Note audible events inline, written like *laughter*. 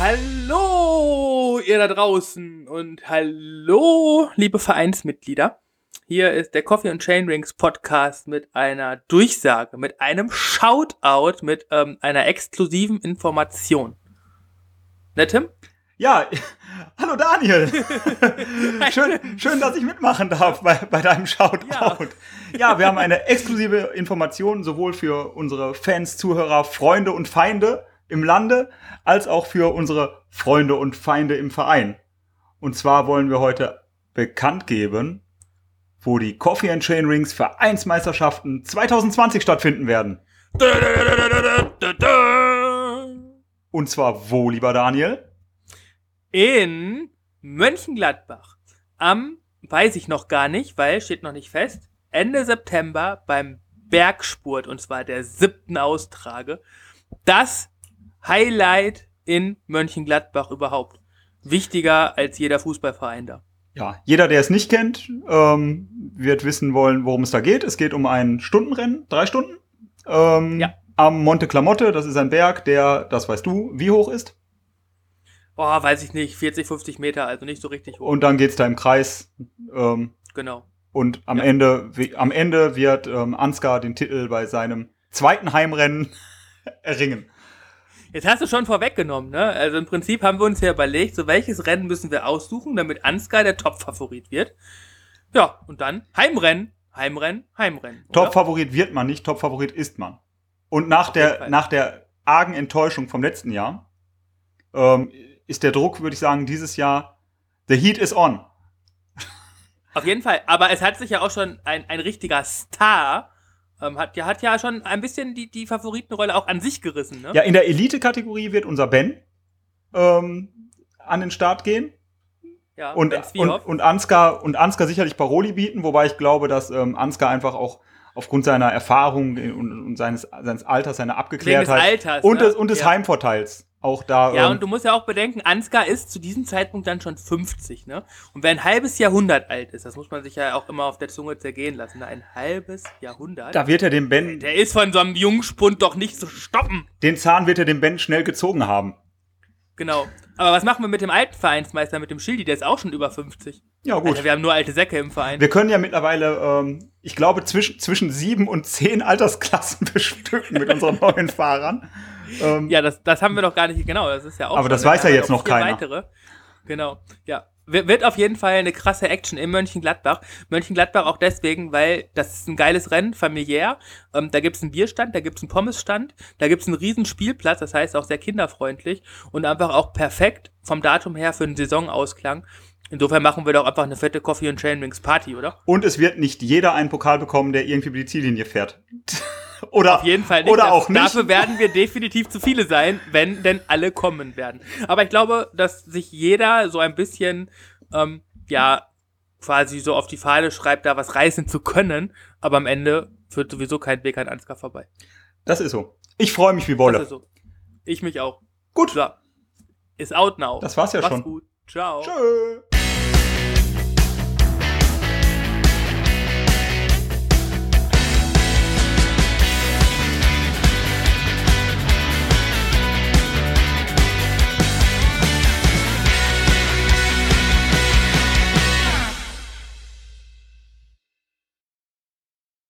Hallo, ihr da draußen und hallo, liebe Vereinsmitglieder. Hier ist der Coffee and Chain Rings Podcast mit einer Durchsage, mit einem Shoutout, mit ähm, einer exklusiven Information. Ne, Tim? Ja, *laughs* hallo Daniel. *laughs* schön, schön, dass ich mitmachen darf bei, bei deinem Shoutout. Ja. ja, wir haben eine exklusive Information sowohl für unsere Fans, Zuhörer, Freunde und Feinde im Lande, als auch für unsere Freunde und Feinde im Verein. Und zwar wollen wir heute bekannt geben, wo die Coffee and Chain Rings Vereinsmeisterschaften 2020 stattfinden werden. Und zwar wo, lieber Daniel? In Mönchengladbach. Am, weiß ich noch gar nicht, weil steht noch nicht fest, Ende September beim Bergspurt, und zwar der siebten Austrage. Das Highlight in Mönchengladbach überhaupt. Wichtiger als jeder Fußballverein da. Ja, jeder, der es nicht kennt, ähm, wird wissen wollen, worum es da geht. Es geht um ein Stundenrennen, drei Stunden. Ähm, ja. Am Monte Clamotte, das ist ein Berg, der, das weißt du, wie hoch ist? Boah, weiß ich nicht, 40, 50 Meter, also nicht so richtig hoch. Und dann geht's da im Kreis. Ähm, genau. Und am ja. Ende, am Ende wird ähm, Ansgar den Titel bei seinem zweiten Heimrennen *laughs* erringen. Jetzt hast du schon vorweggenommen, ne? Also im Prinzip haben wir uns ja überlegt, so welches Rennen müssen wir aussuchen, damit Ansgar der Top-Favorit wird. Ja, und dann Heimrennen, Heimrennen, Heimrennen. Top-Favorit wird man nicht, Top-Favorit ist man. Und nach der, nach der argen Enttäuschung vom letzten Jahr ähm, ist der Druck, würde ich sagen, dieses Jahr, the heat is on. Auf jeden Fall, aber es hat sich ja auch schon ein, ein richtiger Star ähm, hat, ja, hat ja schon ein bisschen die, die Favoritenrolle auch an sich gerissen. Ne? Ja, in der Elite-Kategorie wird unser Ben ähm, an den Start gehen. Ja, und, und, und, Ansgar, und Ansgar sicherlich Paroli bieten, wobei ich glaube, dass ähm, Ansgar einfach auch aufgrund seiner Erfahrung und, und seines, seines Alters, seiner Abgeklärtheit Alters, und, ne? des, und des ja. Heimvorteils auch da. Ja, ähm, und du musst ja auch bedenken, Ansgar ist zu diesem Zeitpunkt dann schon 50, ne? Und wer ein halbes Jahrhundert alt ist, das muss man sich ja auch immer auf der Zunge zergehen lassen, ne? ein halbes Jahrhundert. Da wird er dem Ben. Der ist von so einem Jungspund doch nicht zu stoppen. Den Zahn wird er dem Ben schnell gezogen haben. Genau. Aber was machen wir mit dem alten Vereinsmeister, mit dem Schildi? Der ist auch schon über 50. Ja, gut. Alter, wir haben nur alte Säcke im Verein. Wir können ja mittlerweile, ähm, ich glaube, zwischen, zwischen sieben und zehn Altersklassen *laughs* bestücken mit unseren neuen Fahrern. Ähm, ja, das, das haben wir doch gar nicht, genau, das ist ja auch. Aber das weiß ja jetzt noch keiner. Weitere. Genau, ja. Wird auf jeden Fall eine krasse Action in Mönchengladbach. Mönchengladbach auch deswegen, weil das ist ein geiles Rennen, familiär. Ähm, da gibt's einen Bierstand, da gibt's einen Pommesstand, da gibt's einen riesen Spielplatz, das heißt auch sehr kinderfreundlich und einfach auch perfekt vom Datum her für einen Saisonausklang. Insofern machen wir doch einfach eine fette Coffee und Chain Rings Party, oder? Und es wird nicht jeder einen Pokal bekommen, der irgendwie über die Ziellinie fährt. *laughs* Oder, Auf jeden Fall nicht. Oder auch nicht. Dafür werden wir definitiv zu viele sein, wenn denn alle kommen werden. Aber ich glaube, dass sich jeder so ein bisschen, ähm, ja, quasi so auf die Fahne schreibt, da was reißen zu können. Aber am Ende führt sowieso kein Weg an Ansgar vorbei. Das ist so. Ich freue mich wie Wolle. Das ist so. Ich mich auch. Gut. So. Ist out now. Das war's ja Mach's schon. gut. Ciao. Tschö.